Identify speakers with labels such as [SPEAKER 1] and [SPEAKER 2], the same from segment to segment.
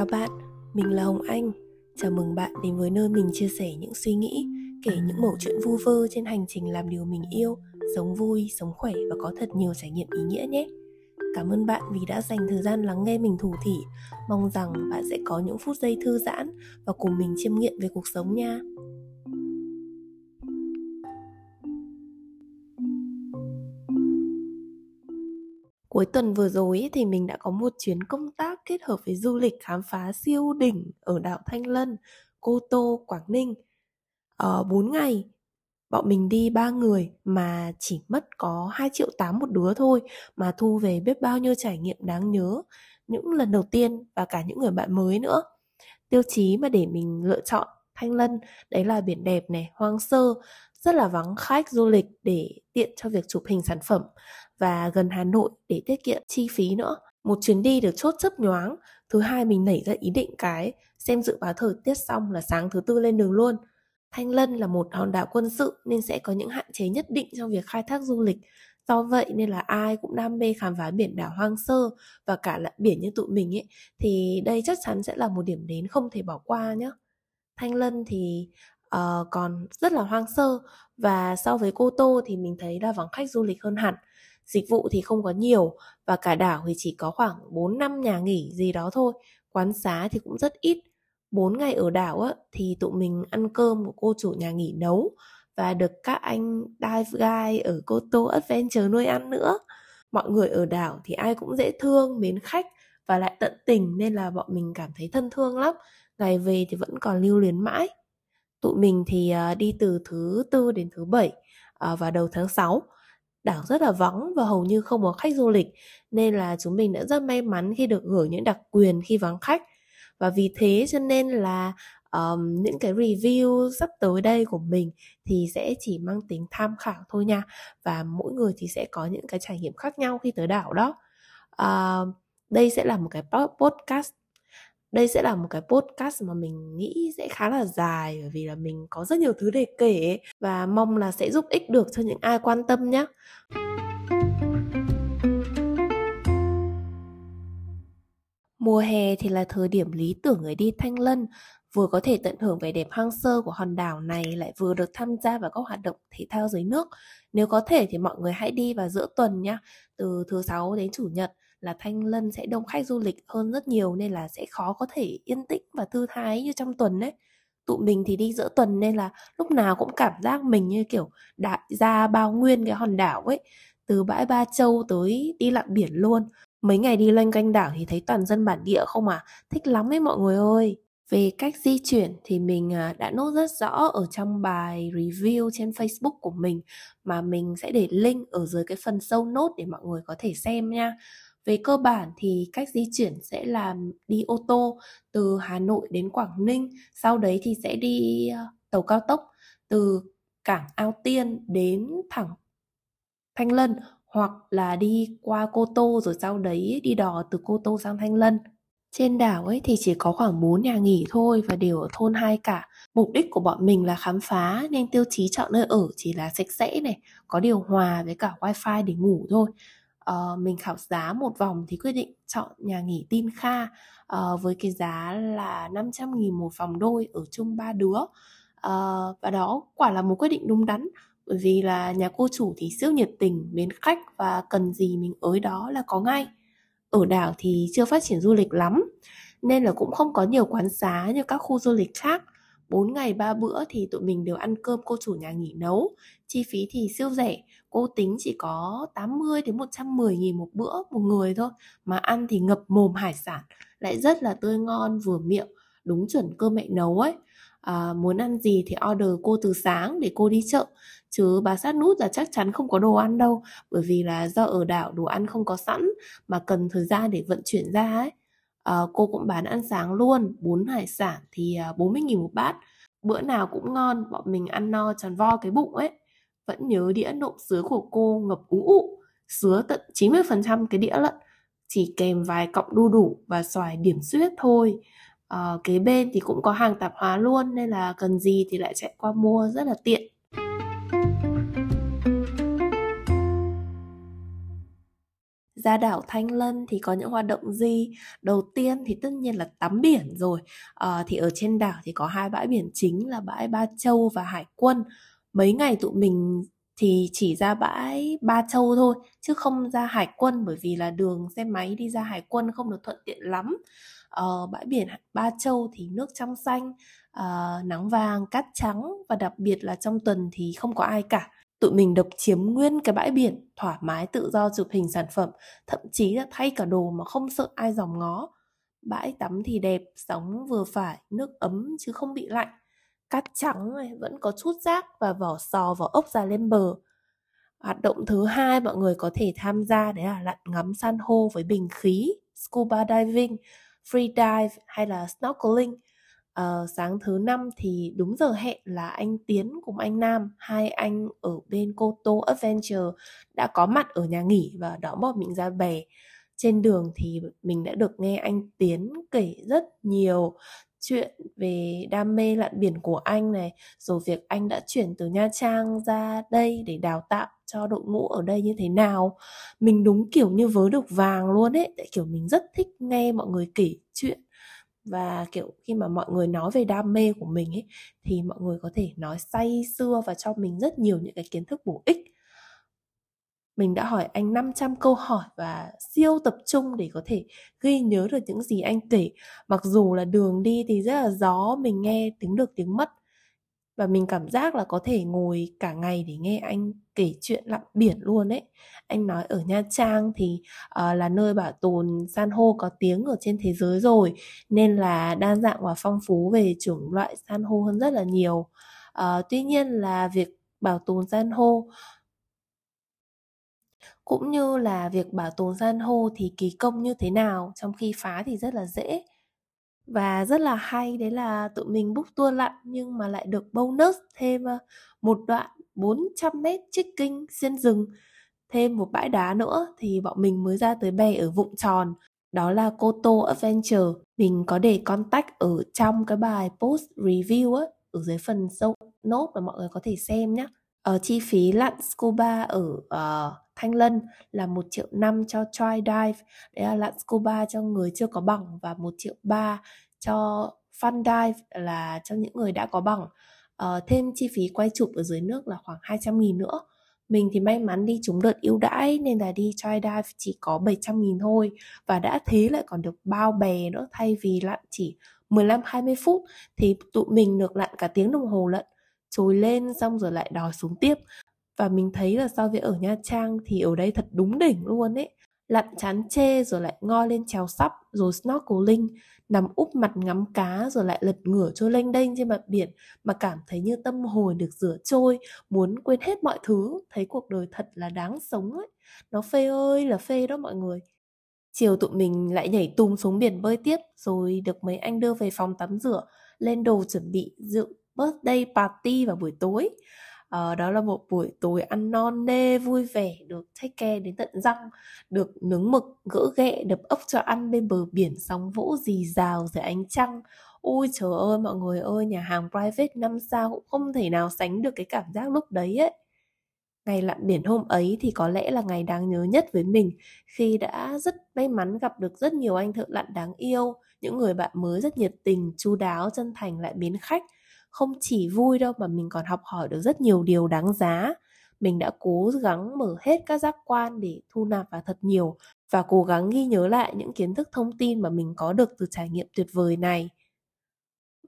[SPEAKER 1] Chào bạn, mình là Hồng Anh. Chào mừng bạn đến với nơi mình chia sẻ những suy nghĩ, kể những mẩu chuyện vu vơ trên hành trình làm điều mình yêu, sống vui, sống khỏe và có thật nhiều trải nghiệm ý nghĩa nhé. Cảm ơn bạn vì đã dành thời gian lắng nghe mình thủ thỉ. Mong rằng bạn sẽ có những phút giây thư giãn và cùng mình chiêm nghiệm về cuộc sống nha. Cuối tuần vừa rồi thì mình đã có một chuyến công tác kết hợp với du lịch khám phá siêu đỉnh ở đảo Thanh Lân, Cô Tô, Quảng Ninh. Ở ờ, 4 ngày, bọn mình đi ba người mà chỉ mất có 2 triệu 8 một đứa thôi mà thu về biết bao nhiêu trải nghiệm đáng nhớ những lần đầu tiên và cả những người bạn mới nữa. Tiêu chí mà để mình lựa chọn Thanh Lân đấy là biển đẹp này, hoang sơ, rất là vắng khách du lịch để tiện cho việc chụp hình sản phẩm và gần Hà Nội để tiết kiệm chi phí nữa. Một chuyến đi được chốt chấp nhoáng, thứ hai mình nảy ra ý định cái xem dự báo thời tiết xong là sáng thứ tư lên đường luôn. Thanh Lân là một hòn đảo quân sự nên sẽ có những hạn chế nhất định trong việc khai thác du lịch. Do vậy nên là ai cũng đam mê khám phá biển đảo hoang sơ và cả là biển như tụi mình ấy thì đây chắc chắn sẽ là một điểm đến không thể bỏ qua nhé. Thanh Lân thì uh, còn rất là hoang sơ và so với Cô Tô thì mình thấy là vắng khách du lịch hơn hẳn dịch vụ thì không có nhiều và cả đảo thì chỉ có khoảng 4 năm nhà nghỉ gì đó thôi, quán xá thì cũng rất ít. 4 ngày ở đảo á, thì tụi mình ăn cơm của cô chủ nhà nghỉ nấu và được các anh dive guy ở Cô Tô Adventure nuôi ăn nữa. Mọi người ở đảo thì ai cũng dễ thương, mến khách và lại tận tình nên là bọn mình cảm thấy thân thương lắm. Ngày về thì vẫn còn lưu luyến mãi. Tụi mình thì ờ, đi từ thứ tư đến thứ bảy và vào đầu tháng 6 đảo rất là vắng và hầu như không có khách du lịch nên là chúng mình đã rất may mắn khi được hưởng những đặc quyền khi vắng khách. Và vì thế cho nên là um, những cái review sắp tới đây của mình thì sẽ chỉ mang tính tham khảo thôi nha và mỗi người thì sẽ có những cái trải nghiệm khác nhau khi tới đảo đó. Uh, đây sẽ là một cái podcast đây sẽ là một cái podcast mà mình nghĩ sẽ khá là dài bởi vì là mình có rất nhiều thứ để kể và mong là sẽ giúp ích được cho những ai quan tâm nhé Mùa hè thì là thời điểm lý tưởng người đi Thanh Lân, vừa có thể tận hưởng vẻ đẹp hoang sơ của hòn đảo này lại vừa được tham gia vào các hoạt động thể thao dưới nước. Nếu có thể thì mọi người hãy đi vào giữa tuần nhé, từ thứ sáu đến chủ nhật là Thanh Lân sẽ đông khách du lịch hơn rất nhiều nên là sẽ khó có thể yên tĩnh và thư thái như trong tuần đấy. Tụi mình thì đi giữa tuần nên là lúc nào cũng cảm giác mình như kiểu đại gia bao nguyên cái hòn đảo ấy, từ bãi Ba Châu tới đi lặn biển luôn. Mấy ngày đi loanh quanh đảo thì thấy toàn dân bản địa không à, thích lắm ấy mọi người ơi. Về cách di chuyển thì mình à, đã nốt rất rõ ở trong bài review trên Facebook của mình mà mình sẽ để link ở dưới cái phần sâu nốt để mọi người có thể xem nha về cơ bản thì cách di chuyển sẽ là đi ô tô từ Hà Nội đến Quảng Ninh sau đấy thì sẽ đi ờ, tàu cao tốc từ cảng Ao Tiên đến thẳng Thanh Lân hoặc là đi qua Cô Tô rồi sau đấy đi đò từ Cô Tô sang Thanh Lân. Trên đảo ấy thì chỉ có khoảng 4 nhà nghỉ thôi và đều ở thôn hai cả. Mục đích của bọn mình là khám phá nên tiêu chí chọn nơi ở chỉ là sạch sẽ này, có điều hòa với cả wifi để ngủ thôi uh, mình khảo giá một vòng thì quyết định chọn nhà nghỉ Tin Kha uh, với cái giá là 500 nghìn một phòng đôi ở chung ba đứa. Uh, và đó quả là một quyết định đúng đắn bởi vì là nhà cô chủ thì siêu nhiệt tình mến khách và cần gì mình ới đó là có ngay. Ở đảo thì chưa phát triển du lịch lắm nên là cũng không có nhiều quán xá như các khu du lịch khác. 4 ngày 3 bữa thì tụi mình đều ăn cơm cô chủ nhà nghỉ nấu. Chi phí thì siêu rẻ Cô tính chỉ có 80 đến 110 nghìn một bữa một người thôi Mà ăn thì ngập mồm hải sản Lại rất là tươi ngon vừa miệng Đúng chuẩn cơm mẹ nấu ấy. À, Muốn ăn gì thì order cô từ sáng để cô đi chợ Chứ bà sát nút là chắc chắn không có đồ ăn đâu Bởi vì là do ở đảo đồ ăn không có sẵn Mà cần thời gian để vận chuyển ra ấy à, cô cũng bán ăn sáng luôn bún hải sản thì ờ, 40 mươi nghìn một bát. Bữa nào cũng ngon bọn mình ăn no tròn vo cái bụng ấy. Vẫn nhớ đĩa nộm sứa của cô ngập ú ụ sứa tận 90% cái đĩa lận. Chỉ kèm vài cọng đu đủ và xoài điểm xuyết thôi. À, kế bên thì cũng có hàng tạp hóa luôn nên là cần gì thì lại chạy qua mua rất là tiện. Ra đảo Thanh Lân thì có những hoạt động gì? Đầu tiên thì tất nhiên là tắm biển rồi. À, thì ở trên đảo thì có hai bãi biển chính là bãi Ba Châu và Hải Quân. Mấy ngày tụi mình thì chỉ ra bãi Ba Châu thôi chứ không ra Hải Quân bởi vì là đường xe máy đi ra Hải Quân không được thuận tiện lắm. Ờ, bãi biển Ba Châu thì nước trong xanh, uh, nắng vàng, cát trắng và đặc biệt là trong tuần thì không có ai cả tụi mình độc chiếm nguyên cái bãi biển, thoải mái tự do chụp hình sản phẩm, thậm chí là thay cả đồ mà không sợ ai dòm ngó. Bãi tắm thì đẹp, sóng vừa phải, nước ấm chứ không bị lạnh. Cát trắng này vẫn có chút rác và vỏ sò, vỏ ốc ra lên bờ. Hoạt động thứ hai mọi người có thể tham gia đấy là lặn ngắm san hô với bình khí, scuba diving, free dive hay là snorkeling uh, sáng thứ năm thì đúng giờ hẹn là anh Tiến cùng anh Nam hai anh ở bên Cô Tô Adventure đã có mặt ở nhà nghỉ và đón bọn mình ra bè. Trên đường thì mình đã được nghe anh Tiến kể rất nhiều chuyện về đam mê lặn biển của anh này rồi việc anh đã chuyển từ Nha Trang ra đây để đào tạo cho đội ngũ ở đây như thế nào. Mình đúng kiểu như vớ được vàng luôn ấy tại kiểu mình rất thích nghe mọi người kể chuyện và, kiểu, khi mà mọi người nói về đam mê của mình ấy, thì mọi người có thể nói say xưa và cho mình rất nhiều những cái kiến thức bổ ích. Mình đã hỏi anh 500 câu hỏi và siêu tập trung để có thể ghi nhớ được những gì anh kể. Mặc dù là đường đi thì rất là gió, mình nghe tiếng được tiếng mất và mình cảm giác là có thể ngồi cả ngày để nghe anh kể chuyện lặn biển luôn ấy. Anh nói ở nha trang thì uh, là nơi bảo tồn san hô có tiếng ở trên thế giới rồi nên là đa dạng và phong phú về chủng loại san hô hơn rất là nhiều. Uh, tuy nhiên là việc bảo tồn san hô cũng như là việc bảo tồn san hô thì kỳ công như thế nào trong khi phá thì rất là dễ và rất là hay, đấy là tụi mình book tour lặn nhưng mà lại được bonus thêm một đoạn 400 mét trekking xuyên rừng, thêm một bãi đá nữa thì bọn mình mới ra tới bè ở vụng tròn. Đó là Koto Adventure. Mình có để contact ở trong cái bài post review á, ở dưới phần show note mà mọi người có thể xem nhé ở chi phí lặn scuba ở uh, Thanh Lân là một triệu năm cho try dive. Đấy là lặn scuba cho người chưa có bằng và một triệu ba cho fun dive là cho những người đã có bằng uh, ờ, thêm chi phí quay chụp ở dưới nước là khoảng 200 nghìn nữa. Mình thì may mắn đi trúng đợt ưu đãi nên là đi try dive chỉ có 700 nghìn thôi và đã thế lại còn được bao bè nữa thay vì lặn chỉ 15-20 phút thì tụi mình được lặn cả tiếng đồng hồ lận trồi lên xong rồi lại đòi xuống tiếp. Và mình thấy là so với ở Nha Trang thì ở đây thật đúng đỉnh luôn ấy. Lặn chán chê rồi lại ngoi lên trèo sắp rồi snorkeling, nằm úp mặt ngắm cá rồi lại lật ngửa trôi lênh đênh trên mặt biển mà cảm thấy như tâm hồn được rửa trôi, muốn quên hết mọi thứ. Thấy cuộc đời thật là đáng sống ấy. Nó phê ơi là phê đó mọi người. Chiều tụi mình lại nhảy tung xuống biển bơi tiếp, rồi được mấy anh đưa về phòng tắm rửa, lên đồ chuẩn bị dự birthday party vào buổi tối. Uh, đó là một buổi tối ăn non nê vui vẻ được take care đến tận răng được nướng mực gỡ ghẹ đập ốc cho ăn bên bờ biển sóng vỗ dì rào dưới ánh trăng. Ôi trời ơi mọi người ơi nhà hàng private năm sao cũng không thể nào sánh được cái cảm giác lúc đấy ấy. Ngày lặn biển hôm ấy thì có lẽ là ngày đáng nhớ nhất với mình khi đã rất may mắn gặp được rất nhiều anh thợ lặn đáng yêu những người bạn mới rất nhiệt tình chu đáo chân thành lại biến khách không chỉ vui đâu mà mình còn học hỏi được rất nhiều điều đáng giá mình đã cố gắng mở hết các giác quan để thu nạp vào thật nhiều và cố gắng ghi nhớ lại những kiến thức thông tin mà mình có được từ trải nghiệm tuyệt vời này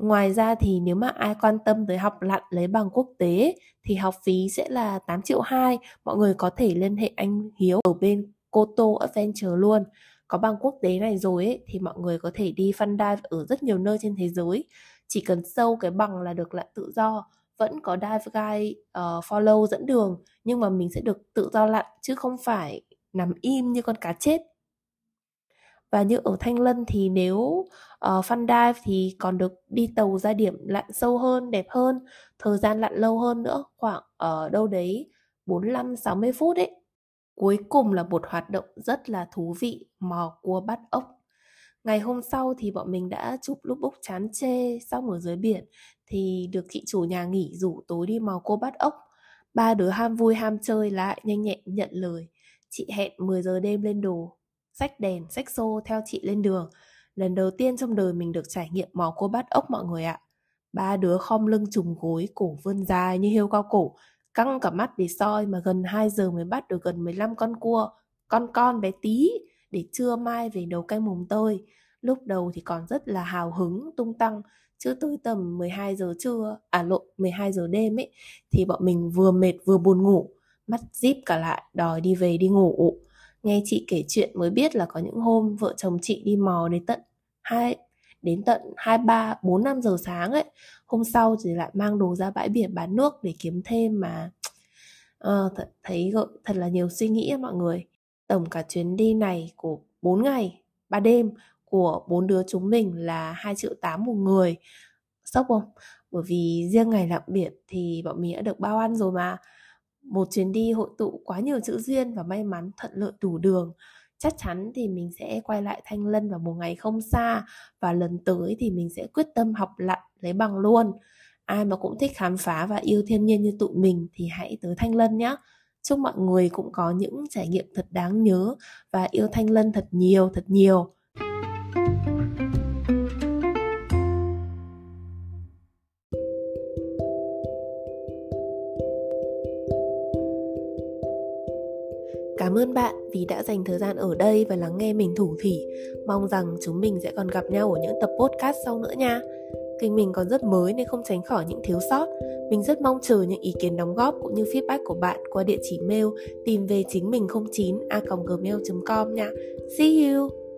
[SPEAKER 1] Ngoài ra thì nếu mà ai quan tâm tới học lặn lấy bằng quốc tế thì học phí sẽ là 8 triệu 2. Mọi người có thể liên hệ anh Hiếu ở bên Koto Adventure luôn. Có bằng quốc tế này rồi ấy, thì mọi người có thể đi fun dive ở rất nhiều nơi trên thế giới chỉ cần sâu cái bằng là được lặn tự do. Vẫn có dive guide uh, follow dẫn đường nhưng mà mình sẽ được tự do lặn chứ không phải nằm im như con cá chết. Và như ở Thanh Lân thì nếu ờ, uh, fun dive thì còn được đi tàu ra điểm lặn sâu hơn, đẹp hơn, thời gian lặn lâu hơn nữa, khoảng ở uh, đâu đấy 45 60 phút ấy. Cuối cùng là một hoạt động rất là thú vị, mò cua bắt ốc ngày hôm sau thì bọn mình đã chụp lúc bốc chán chê xong ở dưới biển thì được chị chủ nhà nghỉ rủ tối đi mò cô bắt ốc ba đứa ham vui ham chơi lại nhanh nhẹn nhận lời Chị hẹn 10 giờ đêm lên đồ, sách đèn, sách xô theo chị lên đường. Lần đầu tiên trong đời mình được trải nghiệm mò cua bắt ốc mọi người ạ. Ba đứa khom lưng trùng gối, cổ vươn dài như hiêu cao cổ, căng cả mắt để soi mà gần 2 giờ mới bắt được gần 15 con cua, con con bé tí, để trưa mai về nấu canh mùng tơi. Lúc đầu thì còn rất là hào hứng, tung tăng, chứ tới tầm 12 giờ trưa, à lộ 12 giờ đêm ấy, thì bọn mình vừa mệt vừa buồn ngủ, mắt díp cả lại, đòi đi về đi ngủ. Nghe chị kể chuyện mới biết là có những hôm vợ chồng chị đi mò đến tận hai đến tận 2, 3, 4, 5 giờ sáng ấy. Hôm sau thì lại mang đồ ra bãi biển bán nước để kiếm thêm mà uh, th- thấy thật là nhiều suy nghĩ mọi người. Tổng cả chuyến đi này của 4 ngày, 3 đêm của bốn đứa chúng mình là 2 triệu 8 một người. Sốc không? Bởi vì riêng ngày lặn biển thì bọn mình đã được bao ăn rồi mà. Một chuyến đi hội tụ quá nhiều chữ duyên và may mắn thuận lợi đủ đường chắc chắn thì mình sẽ quay lại Thanh Lân vào một ngày không xa và lần tới thì mình sẽ quyết tâm học lặn lấy bằng luôn. Ai mà cũng thích khám phá và yêu thiên nhiên như tụi mình thì hãy tới Thanh Lân nhé. Chúc mọi người cũng có những trải nghiệm thật đáng nhớ và yêu Thanh Lân thật nhiều thật nhiều. Cảm ơn bạn vì đã dành thời gian ở đây và lắng nghe mình thủ thỉ. Mong rằng chúng mình sẽ còn gặp nhau ở những tập podcast sau nữa nha. Kênh mình còn rất mới nên không tránh khỏi những thiếu sót. Mình rất mong chờ những ý kiến đóng góp cũng như feedback của bạn qua địa chỉ mail tìm về chính mình 09 a gmail.com nha. See you!